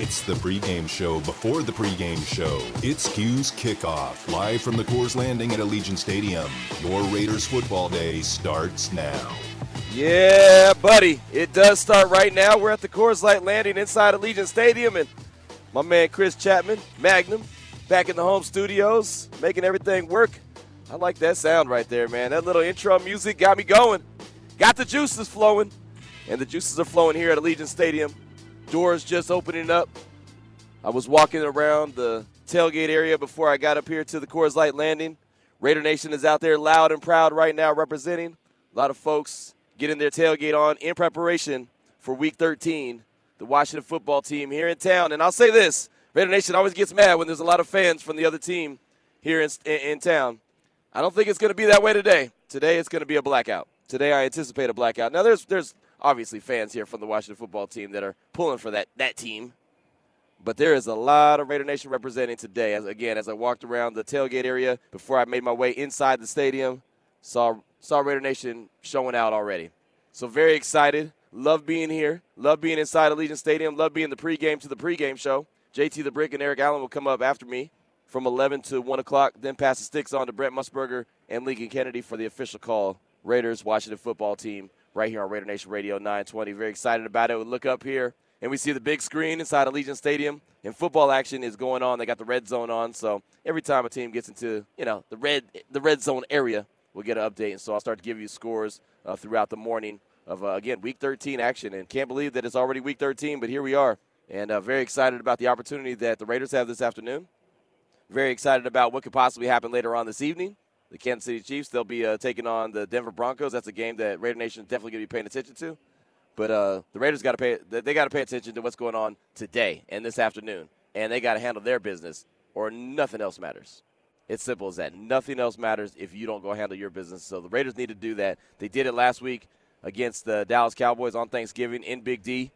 It's the pregame show before the pregame show. It's Q's Kickoff, live from the Coors Landing at Allegiant Stadium. Your Raiders football day starts now. Yeah, buddy. It does start right now. We're at the Coors Light Landing inside Allegiant Stadium, and my man Chris Chapman, Magnum, back in the home studios, making everything work. I like that sound right there, man. That little intro music got me going. Got the juices flowing, and the juices are flowing here at Allegiant Stadium. Doors just opening up. I was walking around the tailgate area before I got up here to the Coors Light Landing. Raider Nation is out there loud and proud right now representing. A lot of folks getting their tailgate on in preparation for Week 13, the Washington football team here in town. And I'll say this Raider Nation always gets mad when there's a lot of fans from the other team here in, in, in town. I don't think it's going to be that way today. Today it's going to be a blackout. Today I anticipate a blackout. Now there's there's obviously fans here from the Washington football team that are pulling for that that team. But there is a lot of Raider Nation representing today. As again, as I walked around the tailgate area before I made my way inside the stadium, saw saw Raider Nation showing out already. So very excited. Love being here. Love being inside Allegiant Stadium. Love being the pregame to the pregame show. JT the Brick and Eric Allen will come up after me from 11 to 1 o'clock. Then pass the sticks on to Brent Musburger and Lincoln Kennedy for the official call. Raiders, Washington football team, right here on Raider Nation Radio 920. Very excited about it. We look up here and we see the big screen inside Allegiant Stadium, and football action is going on. They got the red zone on, so every time a team gets into you know the red the red zone area, we'll get an update. And so I'll start to give you scores uh, throughout the morning of uh, again Week 13 action. And can't believe that it's already Week 13, but here we are, and uh, very excited about the opportunity that the Raiders have this afternoon. Very excited about what could possibly happen later on this evening. The Kansas City Chiefs they'll be uh, taking on the Denver Broncos. That's a game that Raider Nation is definitely going to be paying attention to. But uh, the Raiders got to pay they got to pay attention to what's going on today and this afternoon, and they got to handle their business, or nothing else matters. It's simple as that. Nothing else matters if you don't go handle your business. So the Raiders need to do that. They did it last week against the Dallas Cowboys on Thanksgiving in Big D.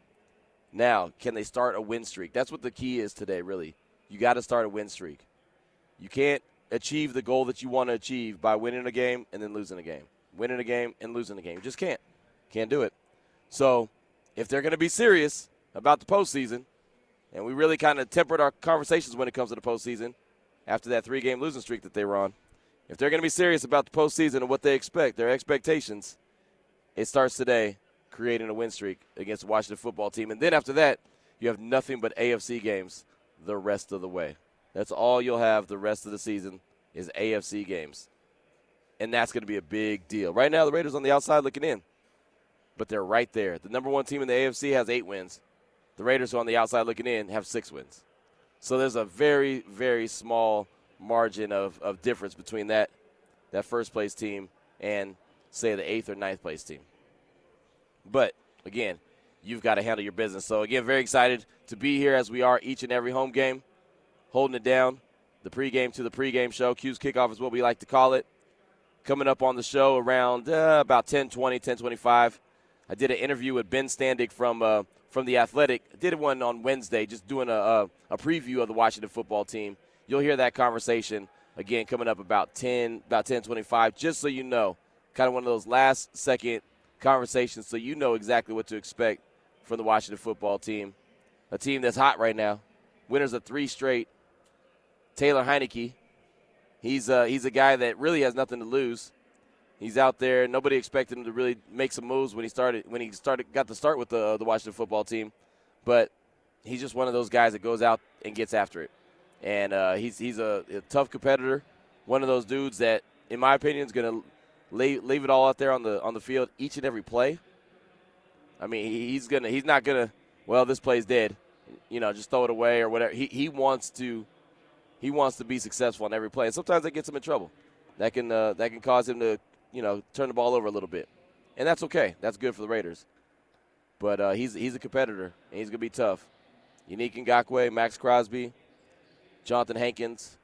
Now, can they start a win streak? That's what the key is today, really. You got to start a win streak. You can't achieve the goal that you want to achieve by winning a game and then losing a game. Winning a game and losing a game. You just can't. Can't do it. So, if they're going to be serious about the postseason, and we really kind of tempered our conversations when it comes to the postseason after that three game losing streak that they were on, if they're going to be serious about the postseason and what they expect, their expectations, it starts today creating a win streak against the Washington football team. And then after that, you have nothing but AFC games the rest of the way. That's all you'll have the rest of the season is AFC games. And that's going to be a big deal. Right now, the Raiders on the outside looking in, but they're right there. The number one team in the AFC has eight wins. The Raiders, who are on the outside looking in, have six wins. So there's a very, very small margin of, of difference between that, that first place team and, say, the eighth or ninth place team. But, again, you've got to handle your business. So, again, very excited to be here as we are each and every home game holding it down. The pregame to the pregame show. Q's kickoff is what we like to call it. Coming up on the show around uh, about 10:20, 10:25. I did an interview with Ben Standig from uh, from the Athletic. I did one on Wednesday, just doing a, a, a preview of the Washington football team. You'll hear that conversation again coming up about 10 about 10:25. Just so you know, kind of one of those last second conversations, so you know exactly what to expect from the Washington football team, a team that's hot right now. Winners of three straight Taylor Heinicke. He's uh, he's a guy that really has nothing to lose. He's out there. Nobody expected him to really make some moves when he started when he started got to start with the the Washington football team, but he's just one of those guys that goes out and gets after it. And uh, he's he's a, a, tough competitor. One of those dudes that, in my opinion, is going to leave, leave it all out there on the on the field each and every play. I mean, he's gonna he's not gonna. Well, this play's dead. You know, just throw it away or whatever. He he wants to he wants to be successful on every play. And sometimes that gets him in trouble. That can uh, that can cause him to you know turn the ball over a little bit, and that's okay. That's good for the Raiders. But uh, he's he's a competitor, and he's gonna be tough. Yannick Ngakoue, Maxx Crosby, Jonathan Hankins,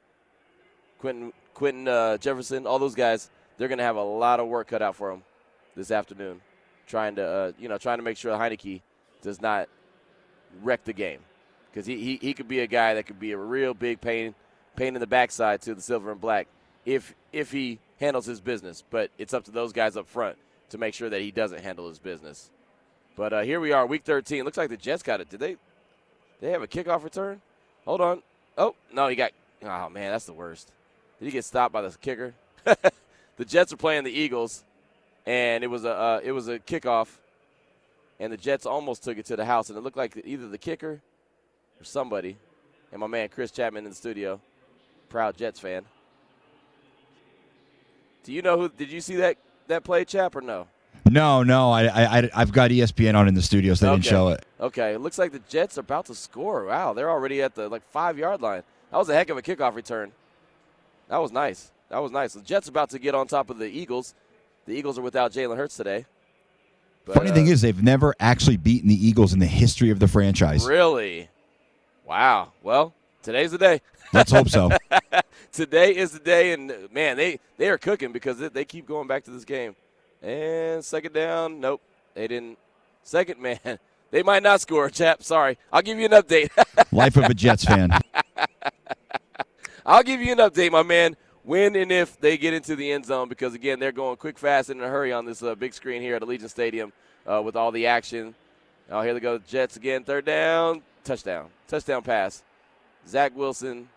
Quinton Quinton uh, Jefferson, all those guys. They're gonna have a lot of work cut out for them this afternoon, trying to uh, you know trying to make sure Heinicke does not wreck the game because he, he he could be a guy that could be a real big pain pain in the backside to the silver and black if if he handles his business. But it's up to those guys up front to make sure that he doesn't handle his business. But uh, here we are, week 13. Looks like the Jets got it. Did they? They have a kickoff return. Hold on. Oh no, he got. Oh man, that's the worst. Did he get stopped by the kicker? the Jets are playing the Eagles, and it was a uh, it was a kickoff, and the Jets almost took it to the house, and it looked like either the kicker or somebody, and my man Chris Chapman in the studio, proud Jets fan. Do you know who? Did you see that that play, Chap, or no? No, no, I, I, I've got ESPN on in the studio, so they didn't show it. Okay, it looks like the Jets are about to score. Wow, they're already at the like five yard line. That was a heck of a kickoff return. That was nice. That was nice. The Jets are about to get on top of the Eagles. The Eagles are without Jalen Hurts today. But, Funny thing uh, is, they've never actually beaten the Eagles in the history of the franchise. really, wow. Well, today's the day. Let's hope so. Today is the day, and man, they they are cooking because they, they keep going back to this game. And second down, nope, they didn't. Second man, they might not score. Chap, sorry. I'll give you an update. Life of a Jets fan. I'll give you an update, my man, when and if they get into the end zone because, again, they're going quick, fast, and in a hurry on this uh, big screen here at Allegiant Stadium uh, with all the action. Oh, here they go. Jets again. Third down. Touchdown. Touchdown pass. Zach Wilson.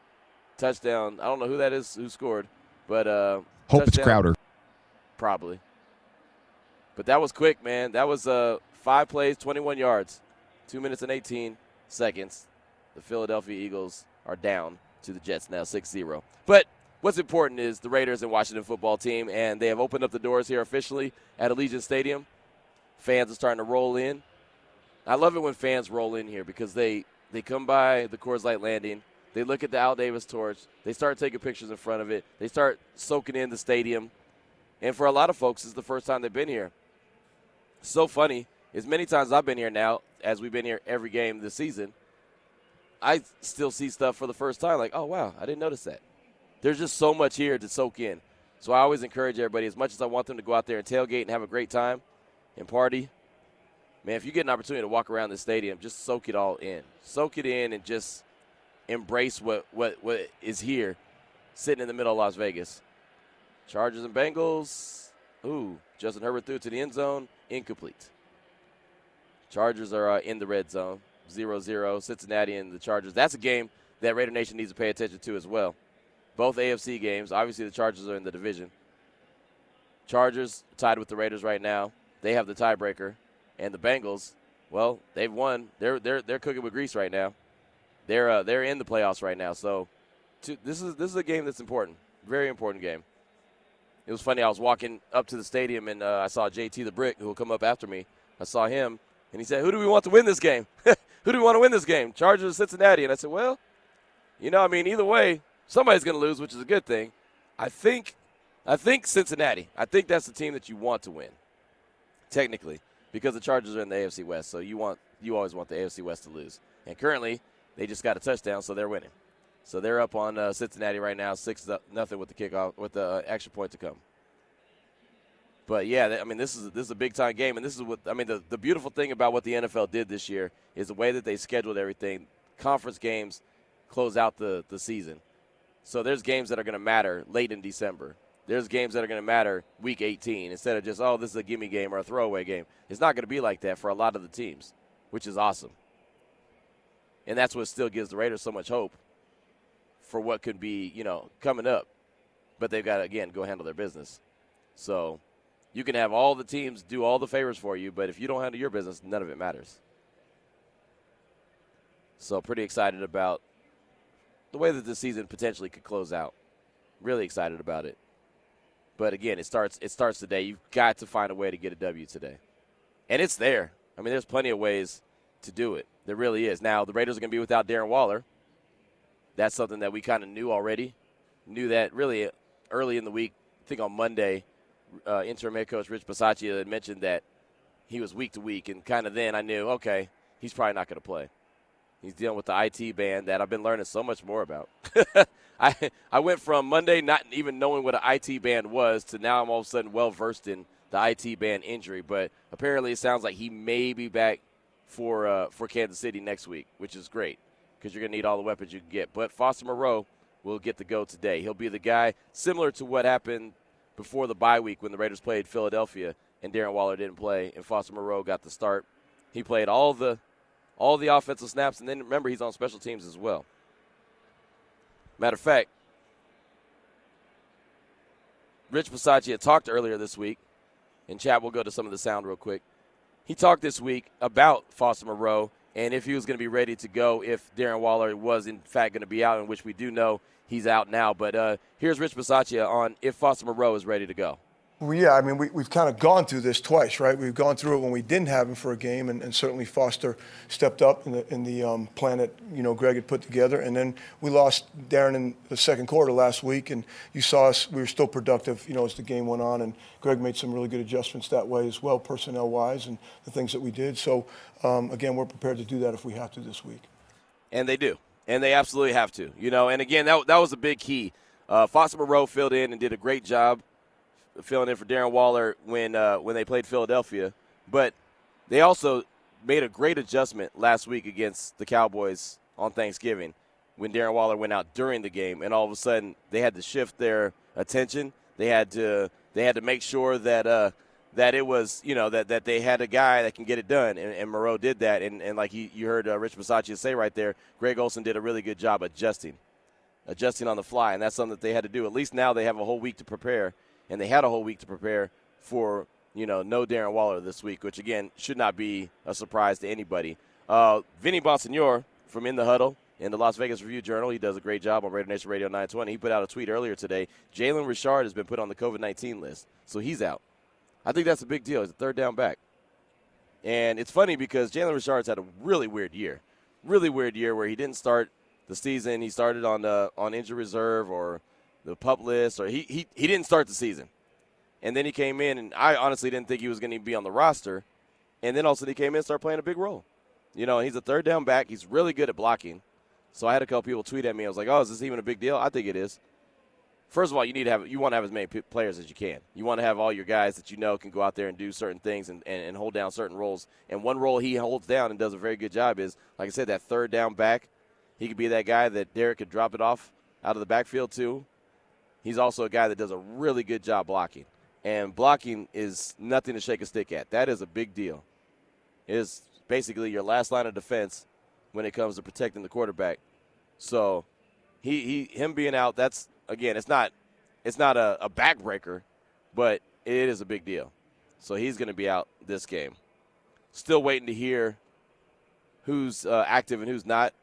Touchdown. I don't know who that is who scored, but uh, Hope it's. Crowder. Probably. But that was quick, man. That was uh, five plays, 21 yards, two minutes and 18 seconds. The Philadelphia Eagles are down to the Jets now, 6 0. But what's important is the Raiders and Washington football team, and they have opened up the doors here officially at Allegiant Stadium. Fans are starting to roll in. I love it when fans roll in here because they, they come by the Coors Light Landing. They look at the Al Davis torch. They start taking pictures in front of it. They start soaking in the stadium. And for a lot of folks, it's the first time they've been here. So funny. As many times I've been here now, as we've been here every game this season, I still see stuff for the first time like, oh, wow, I didn't notice that. There's just so much here to soak in. So I always encourage everybody, as much as I want them to go out there and tailgate and have a great time and party, man, if you get an opportunity to walk around the stadium, just soak it all in. Soak it in and just embrace what, what, what is here sitting in the middle of Las Vegas. Chargers and Bengals. Ooh, Justin Herbert threw to the end zone. Incomplete. Chargers are uh, in the red zone. 0 0. Cincinnati and the Chargers. That's a game that Raider Nation needs to pay attention to as well. Both AFC games. Obviously, the Chargers are in the division. Chargers tied with the Raiders right now. They have the tiebreaker. And the Bengals, well, they've won. They're, they're, they're cooking with grease right now. They're, uh, they're in the playoffs right now. So to, this, is, this is a game that's important. Very important game. It was funny. I was walking up to the stadium and uh, I saw JT the Brick, who will come up after me. I saw him, and he said, "Who do we want to win this game? who do we want to win this game? Chargers or Cincinnati?" And I said, "Well, you know, I mean, either way, somebody's going to lose, which is a good thing. I think, I think Cincinnati. I think that's the team that you want to win, technically, because the Chargers are in the AFC West. So you want, you always want the AFC West to lose. And currently, they just got a touchdown, so they're winning. So they're up on uh, Cincinnati right now, six nothing with the kickoff with the uh, extra point to come. But yeah, I mean, this is this is a big time game, and this is what I mean. The, the beautiful thing about what the NFL did this year is the way that they scheduled everything. Conference games close out the the season, so there's games that are going to matter late in December. There's games that are going to matter week 18 instead of just oh this is a gimme game or a throwaway game. It's not going to be like that for a lot of the teams, which is awesome. And that's what still gives the Raiders so much hope for what could be you know coming up. But they've got to again go handle their business. So you can have all the teams do all the favors for you, but if you don't handle your business, none of it matters. So pretty excited about the way that the season potentially could close out. Really excited about it. But again, it starts it starts today. You've got to find a way to get a W today. And it's there. I mean, there's plenty of ways to do it. There really is. Now, the Raiders are going to be without Darren Waller. That's something that we kind of knew already. Knew that really early in the week. I think on Monday, uh, interim head coach Rich Bisaccia had mentioned that he was week to week, and kind of then I knew, okay, he's probably not going to play. He's dealing with the IT band that I've been learning so much more about. I I went from Monday not even knowing what an IT band was to now I'm all of a sudden well versed in the IT band injury. But apparently, it sounds like he may be back for uh, for Kansas City next week, which is great because you're going to need all the weapons you can get. But Foster Moreau will get the go today. He'll be the guy similar to what happened before the bye week when the Raiders played Philadelphia and Darren Waller didn't play and Foster Moreau got the start. He played all the all the offensive snaps, and then remember he's on special teams as well. Matter of fact, Rich Bisaccia talked earlier this week, and Chad will go to some of the sound real quick. He talked this week about Foster Moreau and if he was going to be ready to go if Darren Waller was in fact going to be out, in which we do know he's out now. But uh, here's Rich Bisaccia on if Foster Moreau is ready to go. Well, yeah, I mean, we, we've kind of gone through this twice, right? We've gone through it when we didn't have him for a game, and, and certainly Foster stepped up in the, in the um, plan that, you know, Greg had put together. And then we lost Darren in the second quarter last week, and you saw us, we were still productive, you know, as the game went on. And Greg made some really good adjustments that way as well, personnel-wise, and the things that we did. So, um, again, we're prepared to do that if we have to this week. And they do. And they absolutely have to, you know. And, again, that, that was a big key. Uh, Foster Moreau filled in and did a great job filling in for Darren Waller when uh, when they played Philadelphia, but they also made a great adjustment last week against the Cowboys on Thanksgiving when Darren Waller went out during the game, and all of a sudden they had to shift their attention. They had to they had to make sure that uh, that it was you know that, that they had a guy that can get it done, and, and Moreau did that. And, and like he, you heard uh, Rich Bisaccia say right there, Greg Olson did a really good job adjusting, adjusting on the fly, and that's something that they had to do. At least now they have a whole week to prepare and they had a whole week to prepare for you know no Darren Waller this week, which again should not be a surprise to anybody. Uh, Vinny Bonsignore from In the Huddle in the Las Vegas Review Journal, he does a great job on Raider Nation Radio 920. He put out a tweet earlier today. Jalen Richard has been put on the COVID 19 list, so he's out. I think that's a big deal. He's a third down back. And it's funny because Jalen Richard's had a really weird year. Really weird year where he didn't start the season. He started on the on injury reserve or the pup list, or he, he, he didn't start the season. And then he came in, and I honestly didn't think he was going to be on the roster. And then also he came in and started playing a big role. You know, he's a third down back. He's really good at blocking. So I had a couple people tweet at me. I was like, "Oh, is this even a big deal?" I think it is. First of all, you need to have you want to have as many players as you can. You want to have all your guys that you know can go out there and do certain things and, and, and hold down certain roles. And one role he holds down and does a very good job is, like I said, that third down back. He could be that guy that Derek could drop it off out of the backfield to he's also a guy that does a really good job blocking. And blocking is nothing to shake a stick at. That is a big deal. It is basically your last line of defense when it comes to protecting the quarterback. So he, he him being out, that's again, it's not it's not a, a backbreaker, but it is a big deal. So he's going to be out this game. Still waiting to hear who's uh, active and who's not.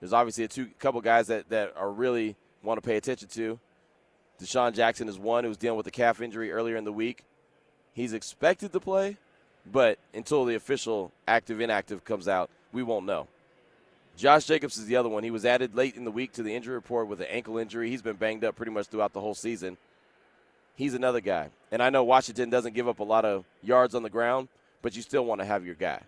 There's obviously a two couple guys that, that are really want to pay attention to. DeSean Jackson is one who's dealing with a calf injury earlier in the week. He's expected to play, but until the official active inactive comes out, we won't know. Josh Jacobs is the other one. He was added late in the week to the injury report with an ankle injury. He's been banged up pretty much throughout the whole season. He's another guy. And I know Washington doesn't give up a lot of yards on the ground, but you still want to have your guy.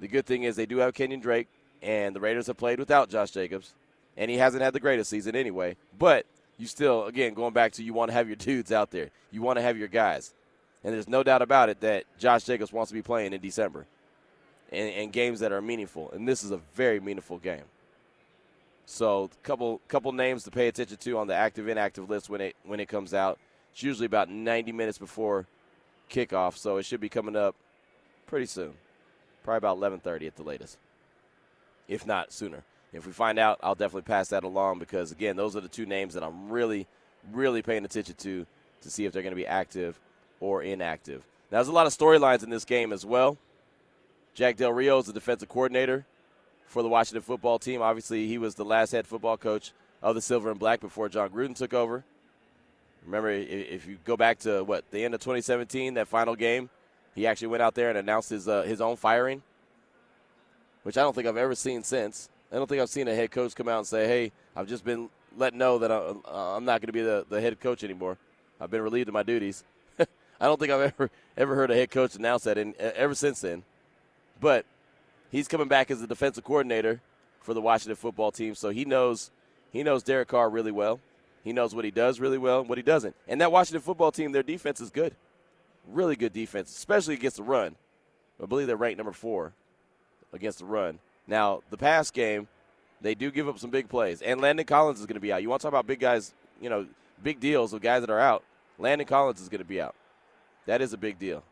The good thing is they do have Kenyon Drake, and the Raiders have played without Josh Jacobs, and he hasn't had the greatest season anyway. But you still, again, going back to you want to have your dudes out there. You want to have your guys. And there's no doubt about it that Josh Jacobs wants to be playing in December and, and games that are meaningful. And this is a very meaningful game. So, couple couple names to pay attention to on the active inactive list when it when it comes out. It's usually about 90 minutes before kickoff, so it should be coming up pretty soon. Probably about 11:30 at the latest, if not sooner. If we find out, I'll definitely pass that along because, again, those are the two names that I'm really, really paying attention to to see if they're going to be active or inactive. Now, there's a lot of storylines in this game as well. Jack Del Rio is the defensive coordinator for the Washington football team. Obviously, he was the last head football coach of the Silver and Black before Jon Gruden took over. Remember, if you go back to what the end of 2017, that final game, he actually went out there and announced his uh, his own firing, which I don't think I've ever seen since. I don't think I've seen a head coach come out and say, "Hey, I've just been let know that I'm, uh, I'm not going to be the, the head coach anymore. I've been relieved of my duties." I don't think I've ever ever heard a head coach announce that in, ever since then. But he's coming back as the defensive coordinator for the Washington football team, so he knows he knows Derek Carr really well. He knows what he does really well and what he doesn't. And that Washington football team, their defense is good, really good defense, especially against the run. I believe they're ranked number four against the run. Now, the pass game, they do give up some big plays. And Landon Collins is going to be out. You want to talk about big guys, you know, big deals of guys that are out. Landon Collins is going to be out. That is a big deal.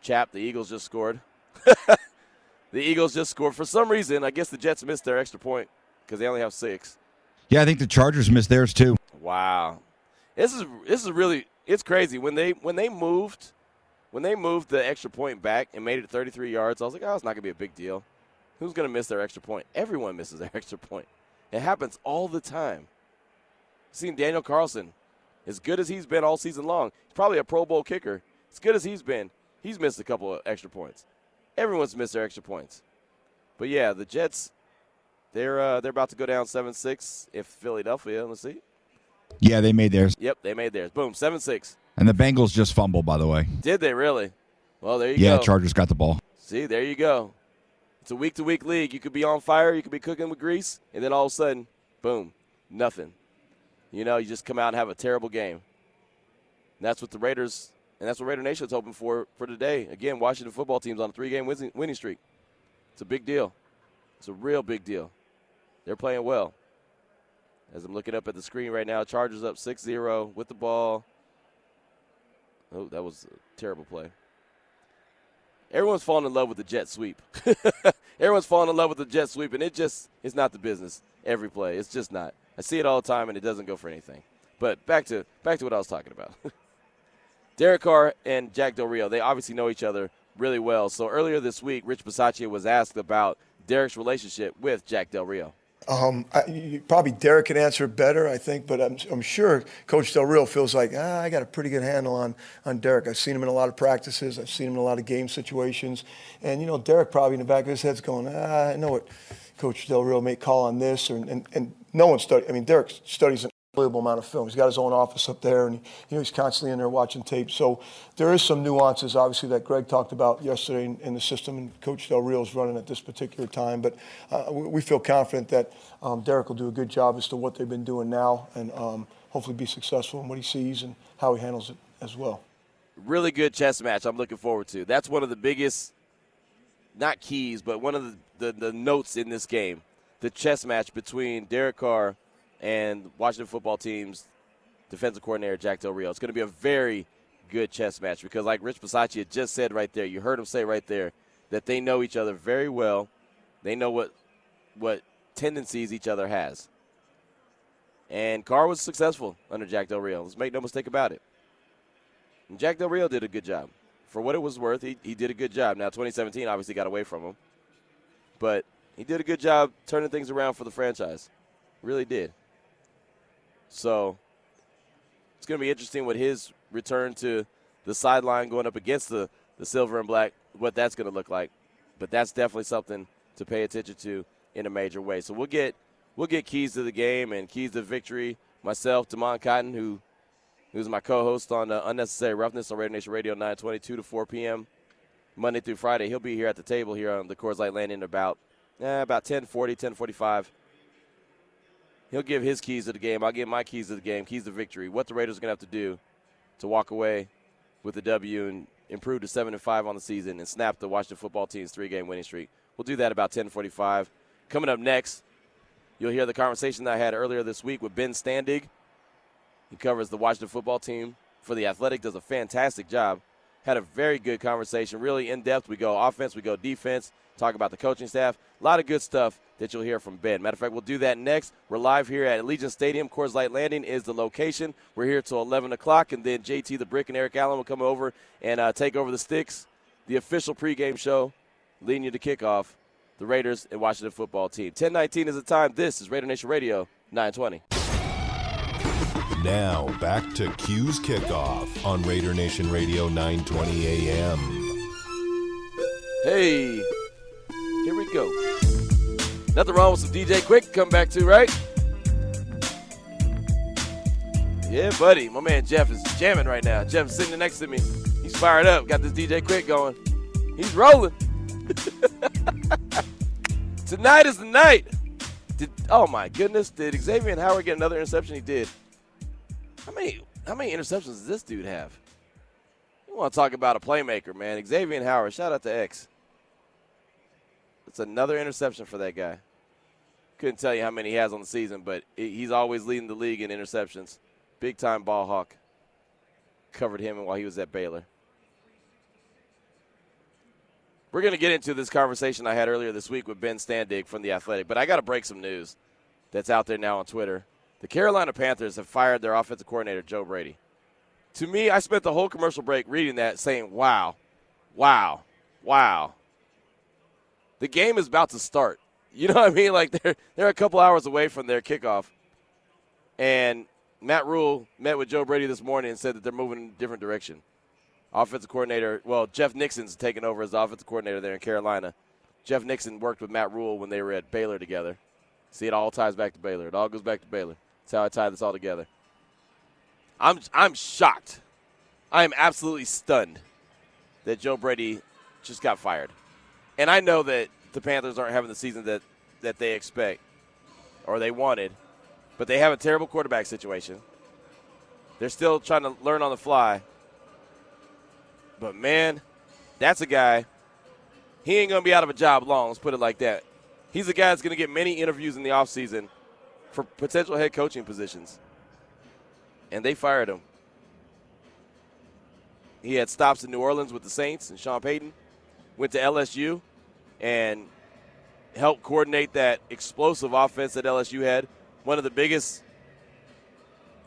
Chap, the Eagles just scored. the Eagles just scored. For some reason, I guess the Jets missed their extra point because they only have six. Yeah, I think the Chargers missed theirs too. Wow, this is this is really it's crazy when they when they moved when they moved the extra point back and made it 33 yards. I was like, oh, it's not gonna be a big deal. Who's gonna miss their extra point? Everyone misses their extra point. It happens all the time. Seen Daniel Carlson, as good as he's been all season long, he's probably a Pro Bowl kicker. As good as he's been, he's missed a couple of extra points. Everyone's missed their extra points. But yeah, the Jets, they're uh, they're about to go down seven six. If Philadelphia, let's see. Yeah, they made theirs. Yep, they made theirs. Boom, seven six. And the Bengals just fumbled, by the way. Did they really? Well, there you yeah, go. Chargers got the ball. See, there you go. It's a week to week league. You could be on fire, you could be cooking with grease, and then all of a sudden, boom, nothing. You know, you just come out and have a terrible game. And that's what the Raiders and that's what Raider Nation is hoping for for today. Again, Washington football team's on a three game winning streak. It's a big deal. It's a real big deal. They're playing well. As I'm looking up at the screen right now, Chargers up 6 0 with the ball. Oh, that was a terrible play. Everyone's falling in love with the jet sweep. Everyone's falling in love with the jet sweep, and it just is not the business every play. It's just not. I see it all the time, and it doesn't go for anything. But back to back to what I was talking about. Derek Carr and Jack Del Rio, they obviously know each other really well. So earlier this week, Rich Bisaccia was asked about Derek's relationship with Jack Del Rio. Um, I, probably Derek can answer better, I think, but I'm, I'm, sure Coach Del Rio feels like ah, I got a pretty good handle on, on Derek. I've seen him in a lot of practices. I've seen him in a lot of game situations, and you know Derek probably in the back of his head's going, ah, I know what Coach Del Rio may call on this, or, and, and no one study. I mean, Derek studies unbelievable amount of film. He's got his own office up there, and you know he's constantly in there watching tape. So there is some nuances, obviously, that Greg talked about yesterday in, in the system, and Coach Del Rio is running at this particular time. But uh, we feel confident that um, Derek will do a good job as to what they've been doing now, and um, hopefully be successful in what he sees and how he handles it as well. Really good chess match. I'm looking forward to. That's one of the biggest, not keys, but one of the, the, the notes in this game. The chess match between Derek Carr and Washington football team's defensive coordinator, Jack Del Rio. It's going to be a very good chess match because, like Rich Bisaccia just said right there, you heard him say right there that they know each other very well. They know what what tendencies each other has. And Carr was successful under Jack Del Rio. Let's make no mistake about it. And Jack Del Rio did a good job. For what it was worth, he, he did a good job. Now, 2017 obviously got away from him. But he did a good job turning things around for the franchise. Really did. So it's going to be interesting with his return to the sideline going up against the, the silver and black, what that's going to look like. But that's definitely something to pay attention to in a major way. So we'll get we'll get keys to the game and keys to victory. Myself, Damon Cotton, who who's my co-host on uh, Unnecessary Roughness on Radio Nation Radio 922 to 4 p.m. Monday through Friday. He'll be here at the table here on the Coors Light Landing about eh, about 10:40, 10:45 he'll give his keys to the game. I'll give my keys to the game, keys to victory. What the Raiders are going to have to do to walk away with the W and improve to seven and five on the season and snap the Washington football team's three-game winning streak. We'll do that about 10:45. Coming up next, you'll hear the conversation that I had earlier this week with Ben Standig. He covers the Washington football team for the Athletic. Does a fantastic job. Had a very good conversation, really in depth. We go offense, we go defense, talk about the coaching staff. A lot of good stuff that you'll hear from Ben. Matter of fact, we'll do that next. We're live here at Allegiant Stadium. Coors Light Landing is the location. We're here till 11 o'clock, and then JT the Brick and Eric Allen will come over and uh, take over the sticks. The official pregame show leading you to kickoff. The Raiders and Washington football team. 1019 is the time. This is Raider Nation Radio 920. Now back to Q's kickoff on Raider Nation Radio 920 AM. Hey, here we go. Nothing wrong with some DJ Quik come back to, right? Yeah, buddy. My man Jeff is jamming right now. Jeff's sitting next to me. He's fired up. Got this DJ Quik going. He's rolling. Tonight is the night. Did oh my goodness, did Xavier Howard get another interception? He did. How many how many interceptions does this dude have? You want to talk about a playmaker, man. Xavier Howard, shout out to X. It's another interception for that guy. Couldn't tell you how many he has on the season, but he's always leading the league in interceptions. Big time ball hawk. Covered him while he was at Baylor. We're going to get into this conversation I had earlier this week with Ben Standig from The Athletic, but I got to break some news that's out there now on Twitter. The Carolina Panthers have fired their offensive coordinator, Joe Brady. To me, I spent the whole commercial break reading that saying, wow, wow, wow. The game is about to start. You know what I mean? Like they're they're a couple hours away from their kickoff. And Matt Rhule met with Joe Brady this morning and said that they're moving in a different direction offensive coordinator. Well, Jeff Nixon's taken over as offensive coordinator there in Carolina. Jeff Nixon worked with Matt Rhule when they were at Baylor together. See, it all ties back to Baylor. It all goes back to Baylor. That's how I tie this all together. I'm I'm shocked. I am absolutely stunned that Joe Brady just got fired. And I know that the Panthers aren't having the season that, that they expect or they wanted, but they have a terrible quarterback situation. They're still trying to learn on the fly. But man, that's a guy. He ain't gonna be out of a job long. Let's put it like that. He's a guy that's gonna get many interviews in the offseason for potential head coaching positions. And they fired him. He had stops in New Orleans with the Saints and Sean Payton. Went to LSU and helped coordinate that explosive offense that LSU had. One of the biggest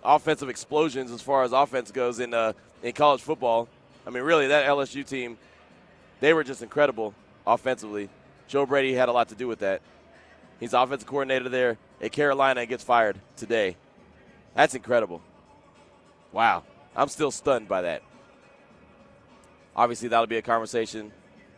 offensive explosions as far as offense goes in uh, in college football I mean, really, that LSU team, they were just incredible offensively. Joe Brady had a lot to do with that. He's offensive coordinator there at Carolina and gets fired today. That's incredible. Wow. I'm still stunned by that. Obviously, that'll be a conversation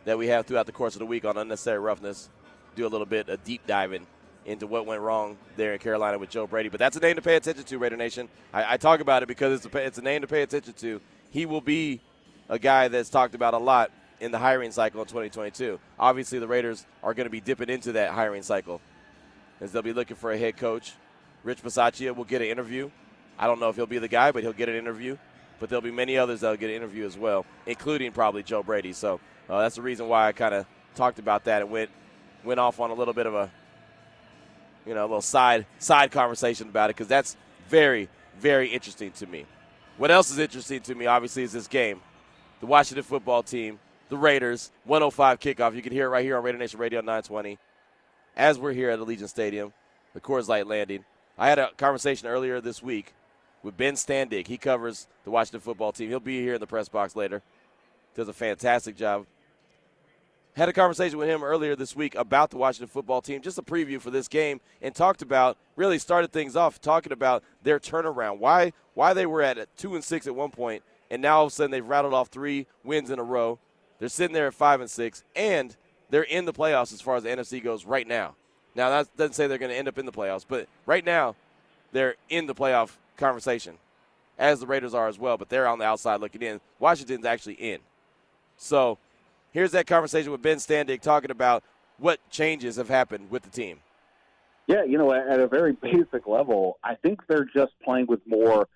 that we have throughout the course of the week on unnecessary roughness. Do a little bit of deep diving into what went wrong there in Carolina with Joe Brady. But that's a name to pay attention to, Raider Nation. I, I talk about it because it's a, it's a name to pay attention to. He will be a guy that's talked about a lot in the hiring cycle in 2022. Obviously, the Raiders are going to be dipping into that hiring cycle as they'll be looking for a head coach. Rich Bisaccia will get an interview. I don't know if he'll be the guy, but he'll get an interview. But there'll be many others that'll get an interview as well, including probably Joe Brady. So uh, that's the reason why I kind of talked about that and went went off on a little bit of a you know a little side side conversation about it because that's very very interesting to me. What else is interesting to me, obviously, is this game the Washington football team, the Raiders, 105 kickoff. You can hear it right here on Raider Nation Radio 920 as we're here at Allegiant Stadium, the Coors Light Landing. I had a conversation earlier this week with Ben Standig. He covers the Washington football team. He'll be here in the press box later. Does a fantastic job. Had a conversation with him earlier this week about the Washington football team, just a preview for this game, and talked about really started things off talking about their turnaround, why why they were at two and six at one point and now all of a sudden they've rattled off three wins in a row. They're sitting there at five and six, and they're in the playoffs as far as the NFC goes right now. Now that doesn't say they're going to end up in the playoffs, but right now they're in the playoff conversation, as the Raiders are as well. But they're on the outside looking in. Washington's actually in. So here's that conversation with Ben Standig talking about what changes have happened with the team. Yeah, you know, at a very basic level, I think they're just playing with more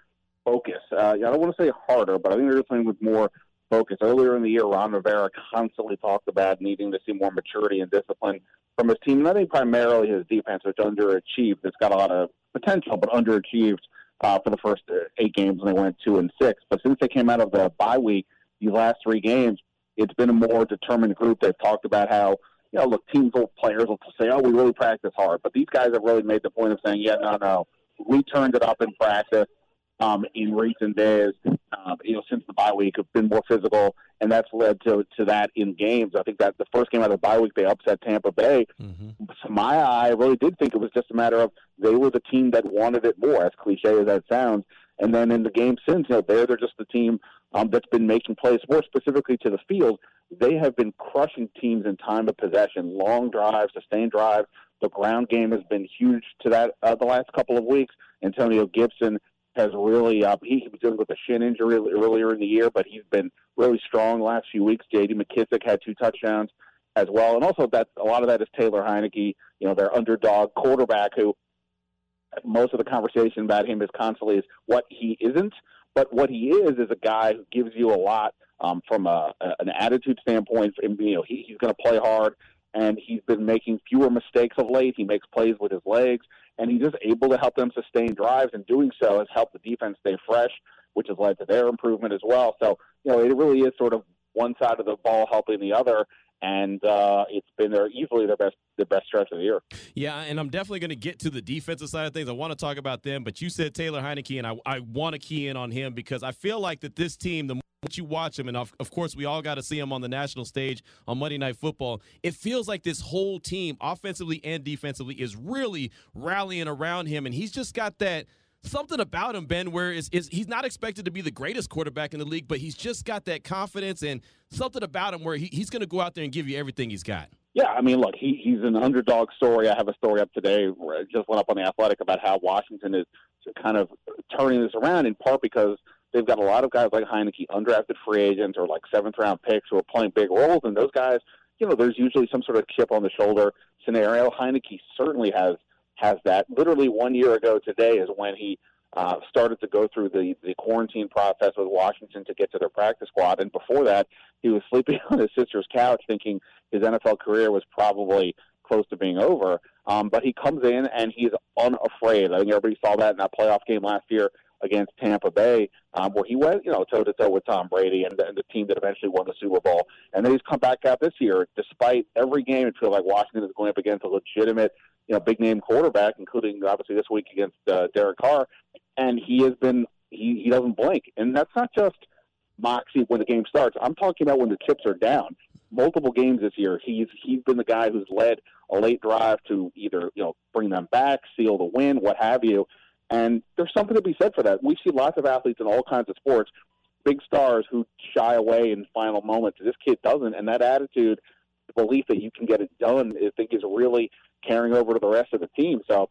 focus. Uh, I don't want to say harder, but I think they're just playing with more focus. Earlier in the year, Ron Rivera constantly talked about needing to see more maturity and discipline from his team. And I think primarily his defense, which underachieved. It's got a lot of potential, but underachieved uh, for the first uh, eight games when they went two and six. But since they came out of the bye week, these last three games, it's been a more determined group. They've talked about how you know, look, teams will players will say, "Oh, we really practice hard," but these guys have really made the point of saying, "Yeah, no, no, we turned it up in practice um, in recent days, uh, you know, since the bye week, have been more physical, and that's led to to that in games. I think that the first game out of the bye week, they upset Tampa Bay. Mm-hmm. To my eye, I really did think it was just a matter of they were the team that wanted it more, as cliche as that sounds. And then in the game since, you know, they're they're just the team um, that's been making plays. More specifically to the field, they have been crushing teams in time of possession, long drives, sustained drives. The ground game has been huge to that uh, the last couple of weeks. Antonio Gibson has really uh, he was dealing with a shin injury earlier in the year, but he's been really strong the last few weeks. J.D. McKissic had two touchdowns as well, and also that a lot of that is Taylor Heinicke, you know, their underdog quarterback who most of the conversation about him is constantly is what he isn't, but what he is is a guy who gives you a lot um, from a, a, an attitude standpoint. And, You know, he, he's going to play hard and he's been making fewer mistakes of late. He makes plays with his legs, and he's just able to help them sustain drives. And doing so has helped the defense stay fresh, which has led to their improvement as well. So, you know, it really is sort of one side of the ball helping the other. And uh, it's been their easily their best the best stretch of the year. Yeah, and I'm definitely going to get to the defensive side of things. I want to talk about them, but you said Taylor Heinicke, and I, I want to key in on him because I feel like that this team, the more you watch him, and of, of course we all got to see him on the national stage on Monday Night Football, it feels like this whole team, offensively and defensively, is really rallying around him, and he's just got that – something about him, Ben, where is, is he's not expected to be the greatest quarterback in the league, but he's just got that confidence and something about him where he, he's going to go out there and give you everything he's got. Yeah, I mean, look, he, he's an underdog story. I have a story up today, where I just went up on the Athletic about how Washington is kind of turning this around in part because they've got a lot of guys like Heinicke, undrafted free agents or like seventh round picks who are playing big roles, and those guys, you know, there's usually some sort of chip on the shoulder scenario. Heinicke certainly has has that. Literally one year ago today is when he uh, started to go through the, the quarantine process with Washington to get to their practice squad. And before that, he was sleeping on his sister's couch thinking his NFL career was probably close to being over. Um, but he comes in and he's unafraid. I think everybody saw that in that playoff game last year against Tampa Bay, um, where he went, you know, toe to toe with Tom Brady and the, and the team that eventually won the Super Bowl. And then he's come back out this year, despite every game. It feels like Washington is going up against a legitimate, you know, big name quarterback, including obviously this week against uh, Derek Carr and he has been he, he doesn't blink. And that's not just moxie when the game starts. I'm talking about when the chips are down. Multiple games this year, he's he's been the guy who's led a late drive to either you know bring them back, seal the win, what have you. And there's something to be said for that. We see lots of athletes in all kinds of sports, big stars who shy away in final moments. This kid doesn't, and that attitude, the belief that you can get it done, I think is really carrying over to the rest of the team. So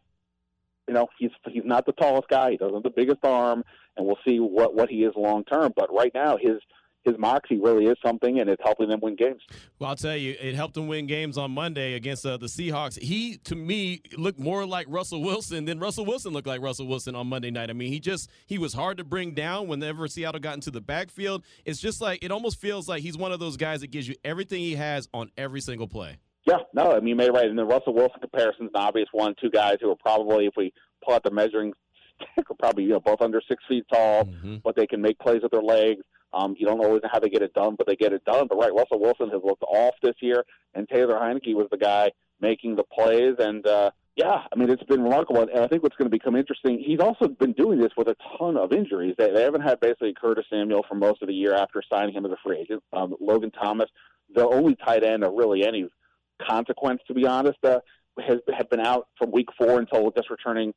you know, he's he's not the tallest guy. He doesn't have the biggest arm, and we'll see what what he is long term. But right now, his his moxie really is something, and it's helping them win games. Well, I'll tell you, it helped him win games on Monday against uh, the Seahawks. He, to me, looked more like Russell Wilson than Russell Wilson looked like Russell Wilson on Monday night. I mean, he just he was hard to bring down whenever Seattle got into the backfield. It's just like it almost feels like he's one of those guys that gives you everything he has on every single play. Yeah, no, I mean, you made it right. And the Russell Wilson comparison is an obvious one. Two guys who are probably, if we pull out the measuring stick, are probably you know both under six feet tall, mm-hmm. but they can make plays with their legs. Um, you don't always know how they get it done, but they get it done. But right, Russell Wilson has looked off this year, and Taylor Heinicke was the guy making the plays. And uh, yeah, I mean it's been remarkable. And I think what's going to become interesting, he's also been doing this with a ton of injuries. They, they haven't had basically Curtis Samuel for most of the year after signing him as a free agent. Um, Logan Thomas, their only tight end of really any consequence, to be honest, uh, has have been out from week four until just returning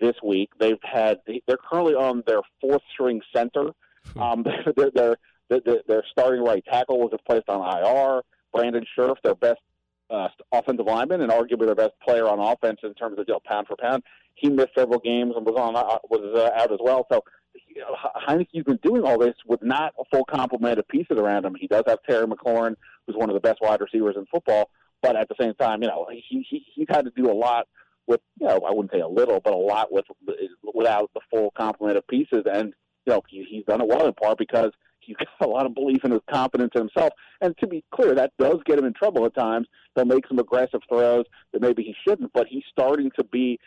this week. They've had they're currently on their fourth string center. Hmm. Um, their, their, their, their starting right tackle was placed on IR. Brandon Scherff, their best uh, offensive lineman and arguably their best player on offense in terms of you know, pound for pound, he missed several games and was on uh, was uh, out as well. So you know, Heinicke's been doing all this with not a full complement of pieces around him. He does have Terry McLaurin, who's one of the best wide receivers in football, but at the same time, you know, he, he he's had to do a lot with, you know, I wouldn't say a little, but a lot with without the full complement of pieces. And you know, he, he's done it well in part because he's got a lot of belief in his confidence in himself. And to be clear, that does get him in trouble at times. He'll make some aggressive throws that maybe he shouldn't, but he's starting to be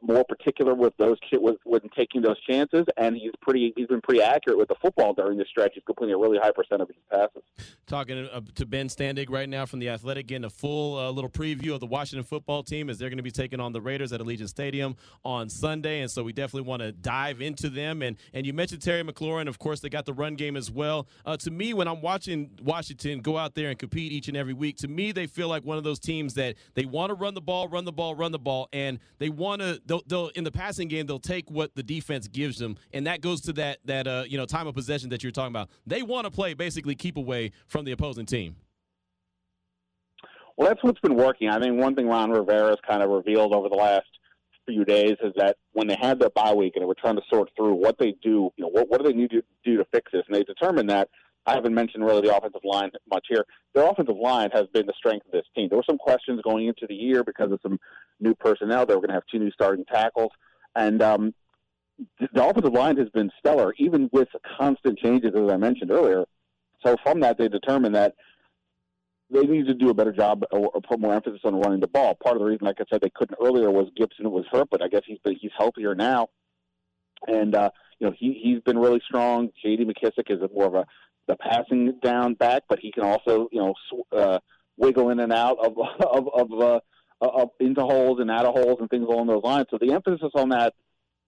more particular with those with with taking those chances, and he's pretty he's been pretty accurate with the football during this stretch. He's completing a really high percent of his passes. Talking uh, to Ben Standig right now from the Athletic, getting a full uh, little preview of the Washington football team as they're going to be taking on the Raiders at Allegiant Stadium on Sunday, and so we definitely want to dive into them. And and you mentioned Terry McLaurin, of course, they got the run game as well. Uh, to me, when I'm watching Washington go out there and compete each and every week, to me they feel like one of those teams that they want to run the ball, run the ball, run the ball, and they want to they'll, they'll in the passing game they'll take what the defense gives them, and that goes to that that uh, you know time of possession that you're talking about. They want to play basically keep away from the opposing team. Well, that's what's been working. I think one thing Ron Rivera has kind of revealed over the last few days is that when they had their bye week and they were trying to sort through what they do, you know, what, what do they need to do to fix this, and they determined that I haven't mentioned really the offensive line much here. Their offensive line has been the strength of this team. There were some questions going into the year because of some new personnel. They were going to have two new starting tackles, and um, the offensive line has been stellar, even with constant changes, as I mentioned earlier. So from that, they determined that they needed to do a better job or, or put more emphasis on running the ball. Part of the reason, like I said, they couldn't earlier was Gibson was hurt, but I guess he's he's healthier now, and uh, you know he he's been really strong. J.D. McKissic is a more of a the passing down back, but he can also, you know, sw- uh, wiggle in and out of of, of uh, uh, into holes and out of holes and things along those lines. So the emphasis on that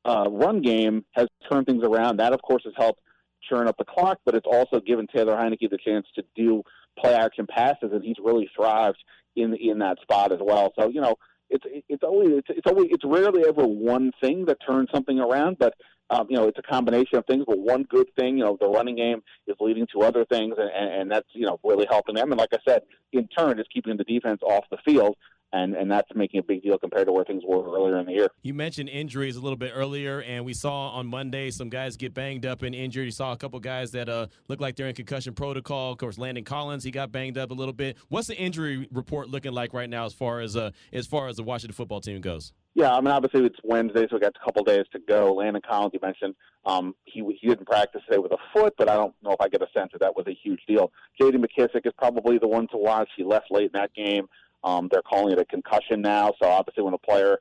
uh, run game has turned things around. That, of course, has helped churn up the clock, but it's also given Taylor Heinicke the chance to do play action passes, and he's really thrived in in that spot as well. So you know, it's it's always it's, it's always it's rarely ever one thing that turns something around, but um, you know, it's a combination of things. But one good thing, you know, the running game is leading to other things, and, and that's you know really helping them. And like I said, in turn, it's keeping the defense off the field and and that's making a big deal compared to where things were earlier in the year. You mentioned injuries a little bit earlier, and we saw on Monday some guys get banged up and injured. You saw a couple guys that uh, look like they're in concussion protocol. Of course, Landon Collins he got banged up a little bit. What's the injury report looking like right now as far as uh, as far as the Washington football team goes? Yeah, I mean, obviously it's Wednesday, so we got a couple days to go. Landon Collins, you mentioned, um, he he didn't practice today with a foot, but I don't know if I get a sense that that was a huge deal. J.D. McKissic is probably the one to watch. He left late in that game. Um, they're calling it a concussion now, so obviously when a player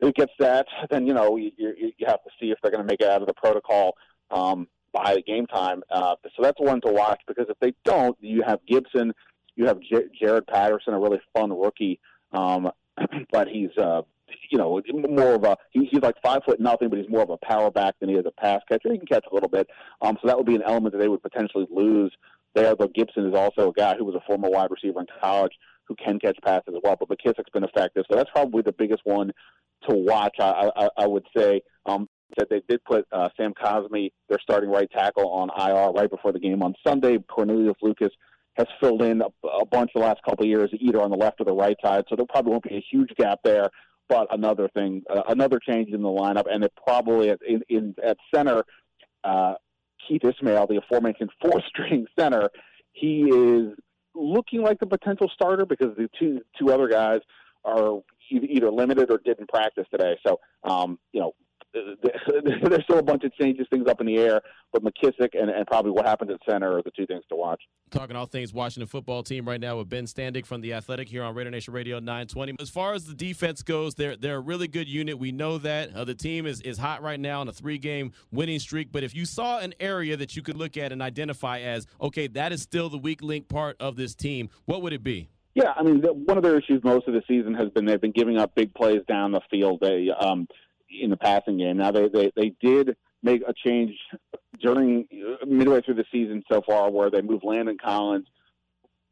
it gets that, then you know you, you, you have to see if they're going to make it out of the protocol um, by the game time. Uh, so that's one to watch because if they don't, you have Gibson, you have J- Jaret Patterson, a really fun rookie, um, but he's uh, you know more of a he, he's like five foot nothing, but he's more of a power back than he is a pass catcher. He can catch a little bit, um, so that would be an element that they would potentially lose there. But Gibson is also a guy who was a former wide receiver in college who can catch passes as well. But McKissic's been effective, so that's probably the biggest one to watch. I, I, I would say um, that they did put uh, Sam Cosmi, their starting right tackle, on IR right before the game on Sunday. Cornelius Lucas has filled in a, a bunch the last couple of years, either on the left or the right side. So there probably won't be a huge gap there. But another thing, uh, another change in the lineup, and it probably at, in, in at center, uh, Keith Ismael, the aforementioned four-string center, he is looking like the potential starter because the two two other guys are either limited or didn't practice today. So, um, you know, there's still a bunch of changes, things up in the air, but McKissic and, and probably what happens at center are the two things to watch. Talking all things Washington football team right now with Ben Standig from the Athletic here on Raider Nation Radio 920. As far as the defense goes, they're they're a really good unit. We know that uh, the team is is hot right now on a three game winning streak. But if you saw an area that you could look at and identify as okay, that is still the weak link part of this team, what would it be? Yeah, I mean, the, one of their issues most of the season has been they've been giving up big plays down the field. They um, in the passing game. Now they they, they did make a change during midway through the season so far, where they moved Landon Collins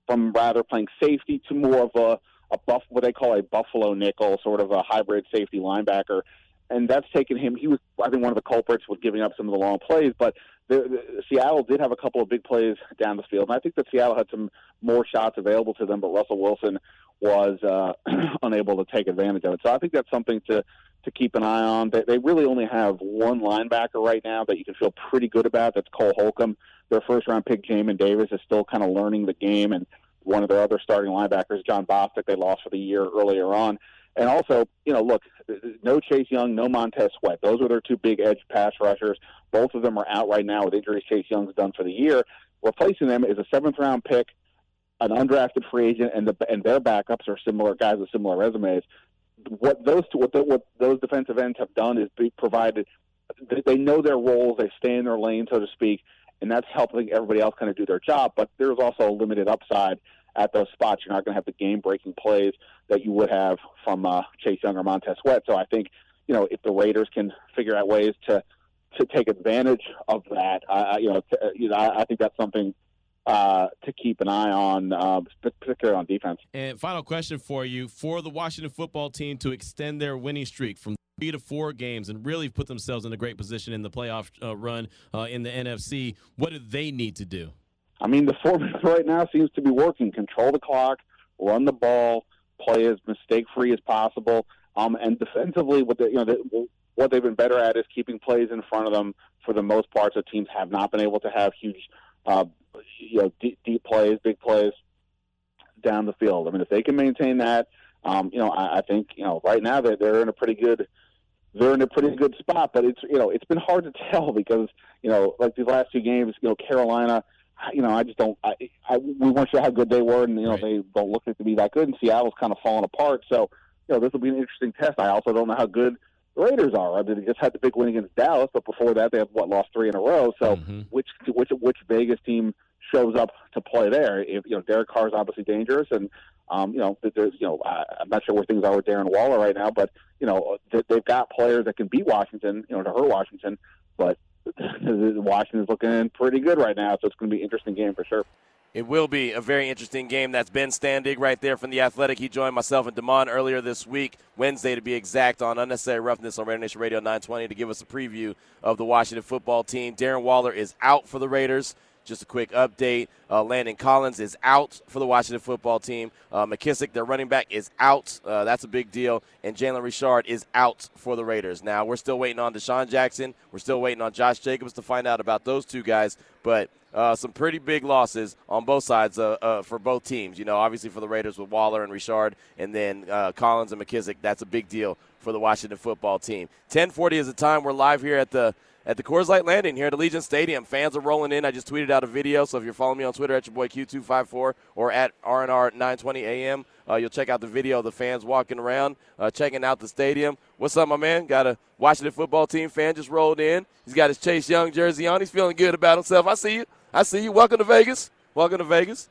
from rather playing safety to more of a a buff what they call a buffalo nickel, sort of a hybrid safety linebacker. And that's taken him. He was, I think, one of the culprits with giving up some of the long plays. But the, the, Seattle did have a couple of big plays down the field, and I think that Seattle had some more shots available to them. But Russell Wilson was uh, unable to take advantage of it. So I think that's something to to keep an eye on. They, they really only have one linebacker right now that you can feel pretty good about. That's Cole Holcomb. Their first round pick, Jamin Davis, is still kind of learning the game, and one of their other starting linebackers, Jon Bostic, they lost for the year earlier on. And also, you know, look, no Chase Young, no Montez Sweat. Those are their two big edge pass rushers. Both of them are out right now with injuries. Chase Young's done for the year. Replacing them is a seventh round pick, an undrafted free agent, and the and their backups are similar guys with similar resumes what those two, what, the, what those defensive ends have done is be provided. They know their roles. They stay in their lane, so to speak, and that's helping everybody else kind of do their job. But there's also a limited upside at those spots. You're not going to have the game-breaking plays that you would have from uh, Chase Young or Montez Sweat. So I think you know if the Raiders can figure out ways to to take advantage of that, uh, you know, to, you know, I, I think that's something uh, to keep an eye on, uh, particularly on defense. And final question for you: for the Washington football team to extend their winning streak from three to four games and really put themselves in a great position in the playoff uh, run uh, in the NFC, what do they need to do? I mean, the formula right now seems to be working: control the clock, run the ball, play as mistake-free as possible, um, and defensively, what they, you know, they, what they've been better at is keeping plays in front of them. For the most part, so teams have not been able to have huge uh, you know, deep, deep plays, big plays down the field. I mean, if they can maintain that, um, you know, I, I think you know right now they're they're in a pretty good they're in a pretty good spot. But it's you know it's been hard to tell because you know like these last two games, you know, Carolina. You know, I just don't. I, I we weren't sure how good they were, and you know right. they don't look to be that good. And Seattle's kind of falling apart. So, you know, this will be an interesting test. I also don't know how good Raiders are. I mean, they just had the big win against Dallas, but before that, they have what lost three in a row. So, mm-hmm. which which which Vegas team shows up to play there. If you know Derek Carr is obviously dangerous, and um, you know there's you know I, I'm not sure where things are with Darren Waller right now, but you know they've got players that can beat Washington, you know, to hurt Washington, but Washington's looking pretty good right now, so it's going to be an interesting game for sure. It will be a very interesting game. That's Ben Standig right there from The Athletic. He joined myself and Damon earlier this week, Wednesday to be exact, on Unnecessary Roughness on Raider Nation Radio 920 to give us a preview of the Washington football team. Darren Waller is out for the Raiders. Just a quick update. Uh, Landon Collins is out for the Washington football team. Uh, McKissic, their running back, is out. Uh, that's a big deal. And Jalen Richard is out for the Raiders. Now, we're still waiting on DeSean Jackson. We're still waiting on Josh Jacobs to find out about those two guys. But uh, some pretty big losses on both sides uh, uh, for both teams. You know, obviously for the Raiders with Waller and Richard, and then uh, Collins and McKissic. That's a big deal for the Washington football team. 10:40 is the time. We're live here at the at the Coors Light Landing here at Allegiant Stadium. Fans are rolling in. I just tweeted out a video, so if you're following me on Twitter at your boy Q254 or at RNR 920 AM, uh, you'll check out the video of the fans walking around, uh, checking out the stadium. What's up, my man? Got a Washington football team fan just rolled in. He's got his Chase Young jersey on. He's feeling good about himself. I see you. I see you. Welcome to Vegas. Welcome to Vegas.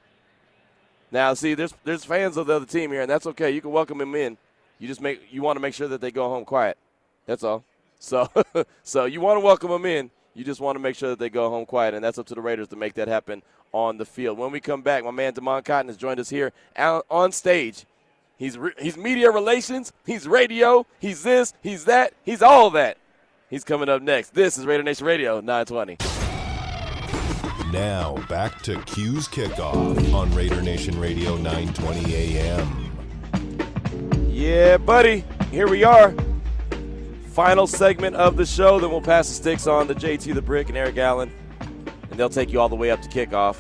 Now, see, there's there's fans of the other team here, and that's okay. You can welcome them in. You just make you want to make sure that they go home quiet. That's all. So, so you want to welcome them in. You just want to make sure that they go home quiet, and that's up to the Raiders to make that happen on the field. When we come back, my man Damon Cotton has joined us here on stage. He's re- he's media relations. He's radio. He's this. He's that. He's all that. He's coming up next. This is Raider Nation Radio 920. Now back to Q's kickoff on Raider Nation Radio 920 AM. Yeah, buddy. Here we are. Final segment of the show. Then we'll pass the sticks on to JT the Brick and Eric Allen, and they'll take you all the way up to kickoff.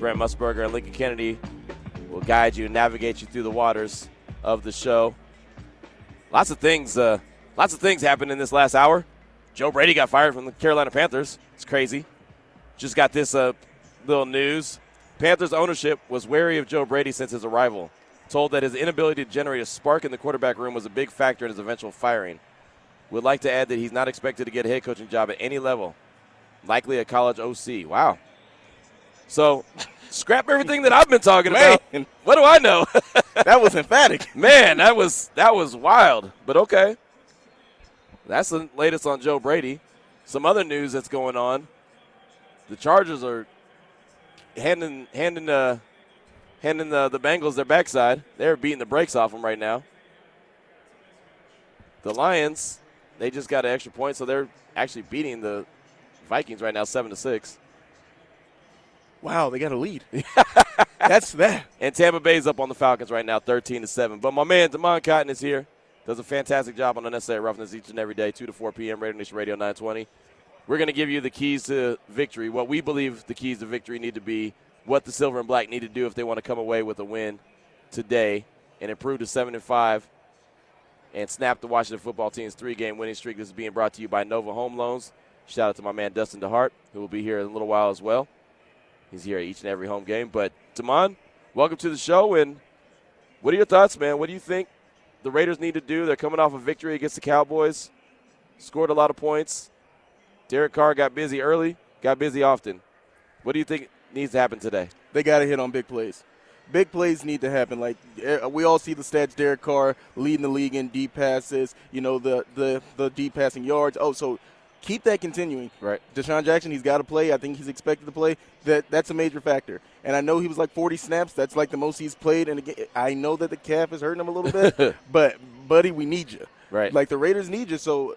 Brent Musburger and Lincoln Kennedy will guide you and navigate you through the waters of the show. Lots of things. Uh, lots of things happened in this last hour. Joe Brady got fired from the Carolina Panthers. It's crazy. Just got this uh, little news. Panthers ownership was wary of Joe Brady since his arrival, told that his inability to generate a spark in the quarterback room was a big factor in his eventual firing. Would like to add that he's not expected to get a head coaching job at any level, likely a college OC. Wow. So, scrap everything that I've been talking Man. about. What do I know? That was emphatic. Man, that was that was wild. But okay. That's the latest on Joe Brady. Some other news that's going on. The Chargers are handing handing uh, handing the, the Bengals their backside. They're beating the brakes off them right now. The Lions, they just got an extra point, so they're actually beating the Vikings right now, seven to six. Wow, they got a lead. That's that. And Tampa Bay's up on the Falcons right now, 13 to 7. But my man, Damon Cotton, is here. Does a fantastic job on Unnecessary Roughness each and every day, 2 to 4 p.m., Raider Nation Radio 920. We're going to give you the keys to victory, what we believe the keys to victory need to be, what the Silver and Black need to do if they want to come away with a win today and improve to 7 and 5 and snap the Washington football team's three game winning streak. This is being brought to you by Nova Home Loans. Shout out to my man Dustin DeHart, who will be here in a little while as well. He's here at each and every home game. But Damon, welcome to the show. And what are your thoughts, man? What do you think the Raiders need to do? They're coming off a victory against the Cowboys, scored a lot of points. Derek Carr got busy early, got busy often. What do you think needs to happen today? They got to hit on big plays. Big plays need to happen. Like eh, we all see the stats: Derek Carr leading the league in deep passes. You know the the the deep passing yards. Oh, so keep that continuing. Right. DeSean Jackson, he's got to play. I think he's expected to play. That that's a major factor. And I know he was like 40 snaps. That's like the most he's played. And again, I know that the calf is hurting him a little bit. but buddy, we need you. Right. Like the Raiders need you. So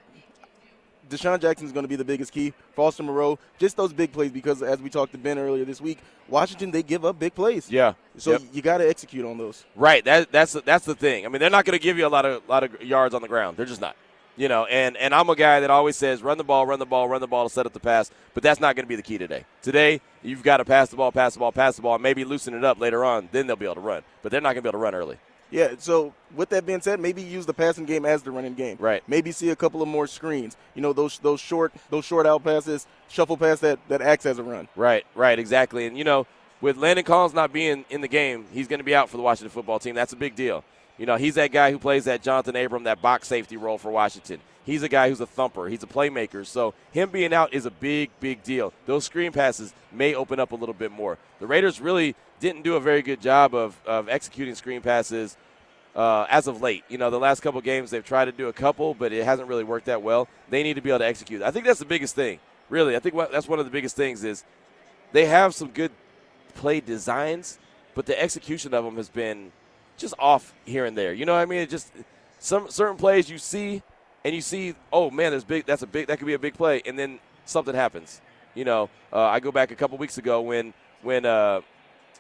DeSean Jackson is going to be the biggest key. Foster Moreau, just those big plays because as we talked to Ben earlier this week, Washington they give up big plays. Yeah. So Yep. you got to execute on those. Right. That that's that's the thing. I mean, they're not going to give you a lot of lot of yards on the ground. They're just not. You know, and and I'm a guy that always says run the ball, run the ball, run the ball to set up the pass. But that's not going to be the key today. Today, you've got to pass the ball, pass the ball, pass the ball, and maybe loosen it up later on. Then they'll be able to run. But they're not going to be able to run early. Yeah, so with that being said, maybe use the passing game as the running game. Right. Maybe see a couple of more screens. You know, those those short those short out passes, shuffle pass that that acts as a run. Right, right, exactly. And you know, with Landon Collins not being in the game, he's going to be out for the Washington football team. That's a big deal. You know, he's that guy who plays that Johnathan Abram, that box safety role for Washington. He's a guy who's a thumper. He's a playmaker. So him being out is a big, big deal. Those screen passes may open up a little bit more. The Raiders really didn't do a very good job of, of executing screen passes uh, as of late. You know, the last couple games they've tried to do a couple, but it hasn't really worked that well. They need to be able to execute. I think that's the biggest thing. Really, I think that's one of the biggest things is they have some good play designs, but the execution of them has been just off here and there. You know what I mean? It just some certain plays you see and you see, oh man, there's big. That's a big. That could be a big play, and then something happens. You know, uh, I go back a couple weeks ago when when uh,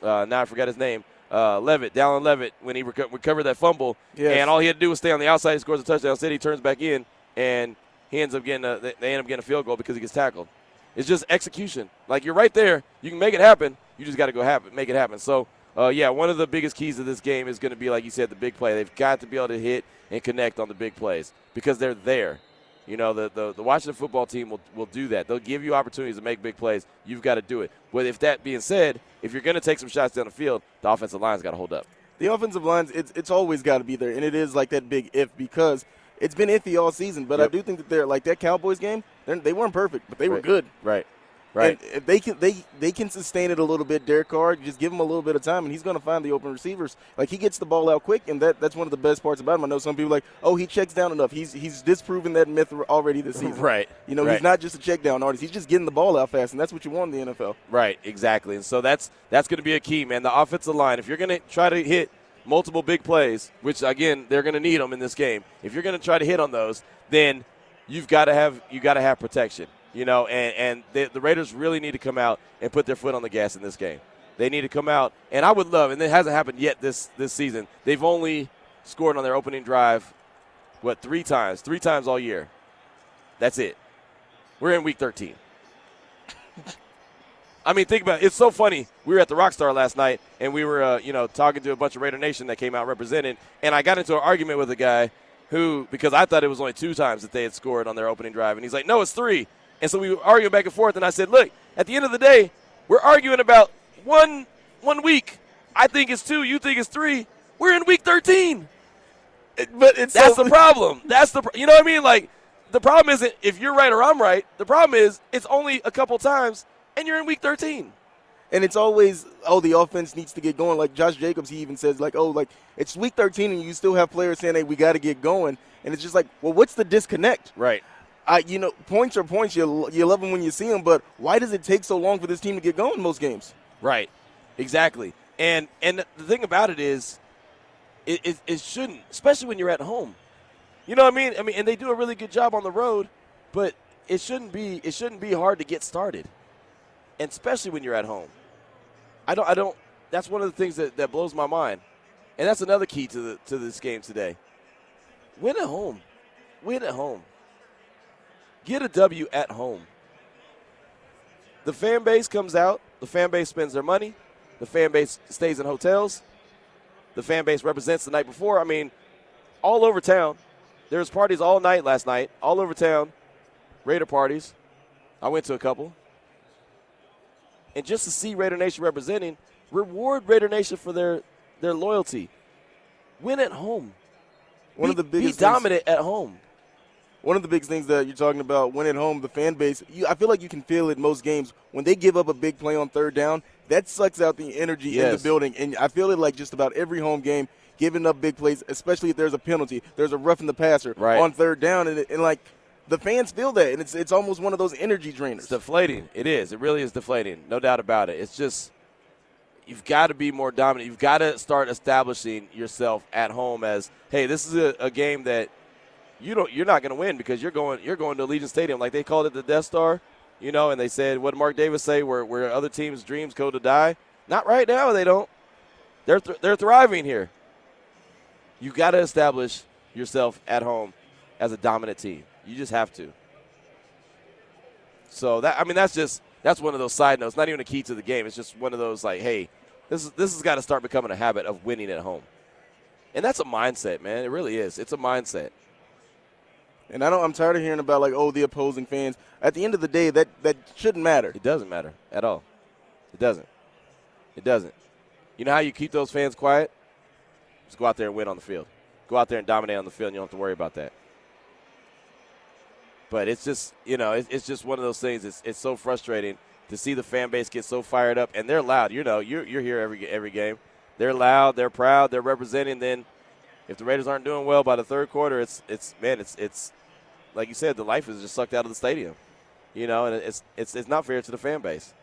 uh, now I forgot his name. Uh, Leavitt, Dallin Leavitt, when he reco- recovered that fumble, Yes. and all he had to do was stay on the outside. He scores a touchdown. He turns back in, and he ends up getting a, they they end up getting a field goal because he gets tackled. It's just execution. Like you're right there, you can make it happen. You just got to go happen, make it happen. So, uh, yeah, one of the biggest keys of this game is going to be, like you said, the big play. They've got to be able to hit and connect on the big plays because they're there. You know, the, the, the Washington football team will, will do that. They'll give you opportunities to make big plays. You've got to do it. But if that being said, if you're going to take some shots down the field, the offensive line's got to hold up. The offensive lines, it's, it's always got to be there, and it is like that big if because it's been iffy all season. But I do think that they're like that Cowboys game. they're- weren't perfect, but they were good. Right. Right. And if they can, they they can sustain it a little bit. Derek Carr, just give him a little bit of time, and he's going to find the open receivers. Like he gets the ball out quick, and that that's one of the best parts about him. I know some people are like, oh, he checks down enough. He's he's disproven that myth already this season. Right. You know, Right. he's not just a check down artist. He's just getting the ball out fast, and that's what you want in the NFL. Right, exactly. And so that's that's going to be a key, man. The offensive line. If you're going to try to hit multiple big plays, which again they're going to need them in this game, if you're going to try to hit on those, then you've got to have you got to have protection. You know, and and the, the Raiders really need to come out and put their foot on the gas in this game. They need to come out, and I would love, and it hasn't happened yet this this season. They've only scored on their opening drive, what three times? Three times all year. That's it. We're in week 13. I mean, think about it. It's so funny. We were at the Rockstar last night, and we were, uh, you know, talking to a bunch of Raider Nation that came out representing. and I got into an argument with a guy who, because I thought it was only two times that they had scored on their opening drive, and he's like, no, it's three. And so we were arguing back and forth, and I said, look, at the end of the day, we're arguing about one one week. I think it's two. You think it's three. We're in week 13. But it's That's so, the problem. That's the, you know what I mean? Like, the problem isn't if you're right or I'm right. The problem is it's only a couple times, and you're in week 13. and it's always oh the offense needs to get going. Like Josh Jacobs, he even says like oh like it's week 13 and you still have players saying hey we got to get going, and it's just like well what's the disconnect? Right. I you know points are points. You you love them when you see them, but why does it take so long for this team to get going in most games? Right. Exactly. And and the thing about it is, it, it, it shouldn't, especially when you're at home. You know what I mean? I mean, and they do a really good job on the road, but it shouldn't be it shouldn't be hard to get started, and especially when you're at home. I don't I don't. That's one of the things that, that blows my mind, and that's another key to the to this game today. Win at home, win at home. Get a W at home. The fan base comes out. The fan base spends their money. The fan base stays in hotels. The fan base represents the night before. I mean, all over town. There was parties all night last night, all over town. Raider parties. I went to a couple. And just to see Raider Nation representing, reward Raider Nation for their their loyalty. Win at home. One Be- of the biggest be things- dominant at home. One of the biggest things that you're talking about when at home, the fan base, you, I feel like you can feel it most games. When they give up a big play on third down, that sucks out the energy in the building. And I feel it like just about every home game, giving up big plays, especially if there's a penalty, there's a roughing the passer Right. on third down. And, and like the fans feel that. And it's, it's almost one of those energy drainers. It's deflating. It is. It really is deflating. No doubt about it. It's just you've got to be more dominant. You've got to start establishing yourself at home as, hey, this is a, a game that you don't. You're not going to win because you're going. You're going to Allegiant Stadium, like they called it the Death Star. You know, and they said what Mark Davis say, where where other teams' dreams go to die. Not right now. They don't. They're th- they're thriving here. You got to establish yourself at home as a dominant team. You just have to. So that I mean that's just that's one of those side notes. Not even a key to the game. It's just one of those like, hey, this is this has got to start becoming a habit of winning at home. And that's a mindset, man. It really is. It's a mindset. And I don't, I'm tired of hearing about like, oh, the opposing fans. At the end of the day, that, that shouldn't matter. It doesn't matter at all. It doesn't. It doesn't. You know how you keep those fans quiet? Just go out there and win on the field. Go out there and dominate on the field, and you don't have to worry about that. But it's just you know it's, it's just one of those things. It's it's so frustrating to see the fan base get so fired up, and they're loud. You know, you're you're here every every game. They're loud. They're proud. They're representing. Then, if the Raiders aren't doing well by the third quarter, it's it's man, it's it's like you said, the life is just sucked out of the stadium. You know, and it's it's it's not fair to the fan base.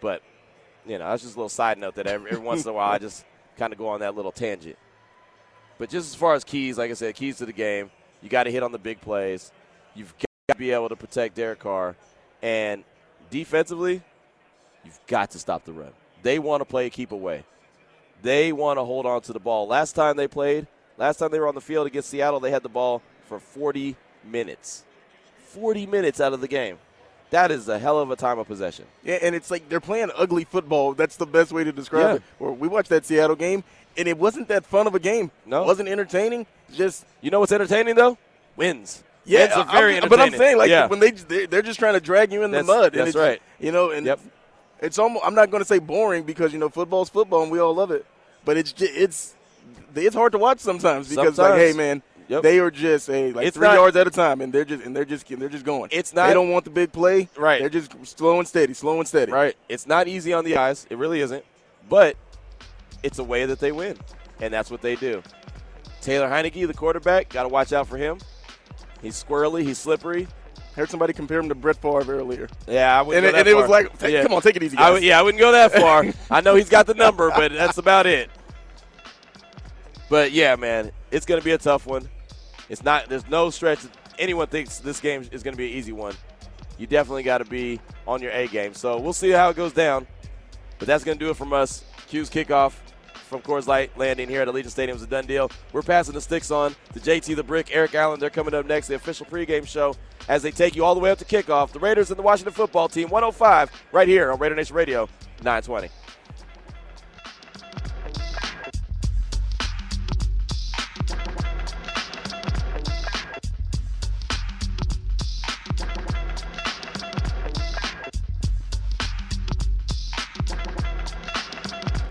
But you know, that's just a little side note that every, every once in a while I just kind of go on that little tangent. But just as far as keys, like I said, keys to the game, you got to hit on the big plays. You've got to be able to protect Derek Carr, and defensively, you've got to stop the run. They want to play a keep away. They want to hold on to the ball. Last time they played, last time they were on the field against Seattle, they had the ball for 40 minutes. 40 minutes out of the game. That is a hell of a time of possession. Yeah, and it's like they're playing ugly football. That's the best way to describe Yeah. it. Or we watched that Seattle game, and it wasn't that fun of a game. No. it wasn't entertaining. Just You know what's entertaining though? Wins. yeah, Wins very I'm- but I'm saying like yeah. when they they're, just trying to drag you in That's- the mud. and that's it's, right. You know, and Yep. it's almost. I'm not going to say boring because you know football's football and we all love it, but it's just, it's it's hard to watch sometimes because like hey man. Yep. They are just a like It's three not- yards at a time, and they're just and they're just they're just going. It's not- They don't want the big play. Right. They're just slow and steady, slow and steady. Right. It's not easy on the eyes. It really isn't. But it's a way that they win. And that's what they do. Taylor Heinicke, the quarterback, got to watch out for him. He's squirrely. He's slippery. Heard somebody compare him to Brett Favre earlier. Yeah, I wouldn't And go it- and it was like, take- come on, take it easy, I yeah, I wouldn't go that far. I know he's got the number, but that's about it. But yeah, man, it's going to be a tough one. It's not. There's no stretch. that Anyone thinks this game is going to be an easy one. You definitely got to be on your A game. So we'll see how it goes down. But that's going to do it from us. Q's kickoff from Coors Light Landing here at Allegiant Stadium is a done deal. We're passing the sticks on to JT the Brick, Eric Allen. They're coming up next, the official pregame show, as they take you all the way up to kickoff. The Raiders and the Washington football team, 105, right here on Raider Nation Radio, 920.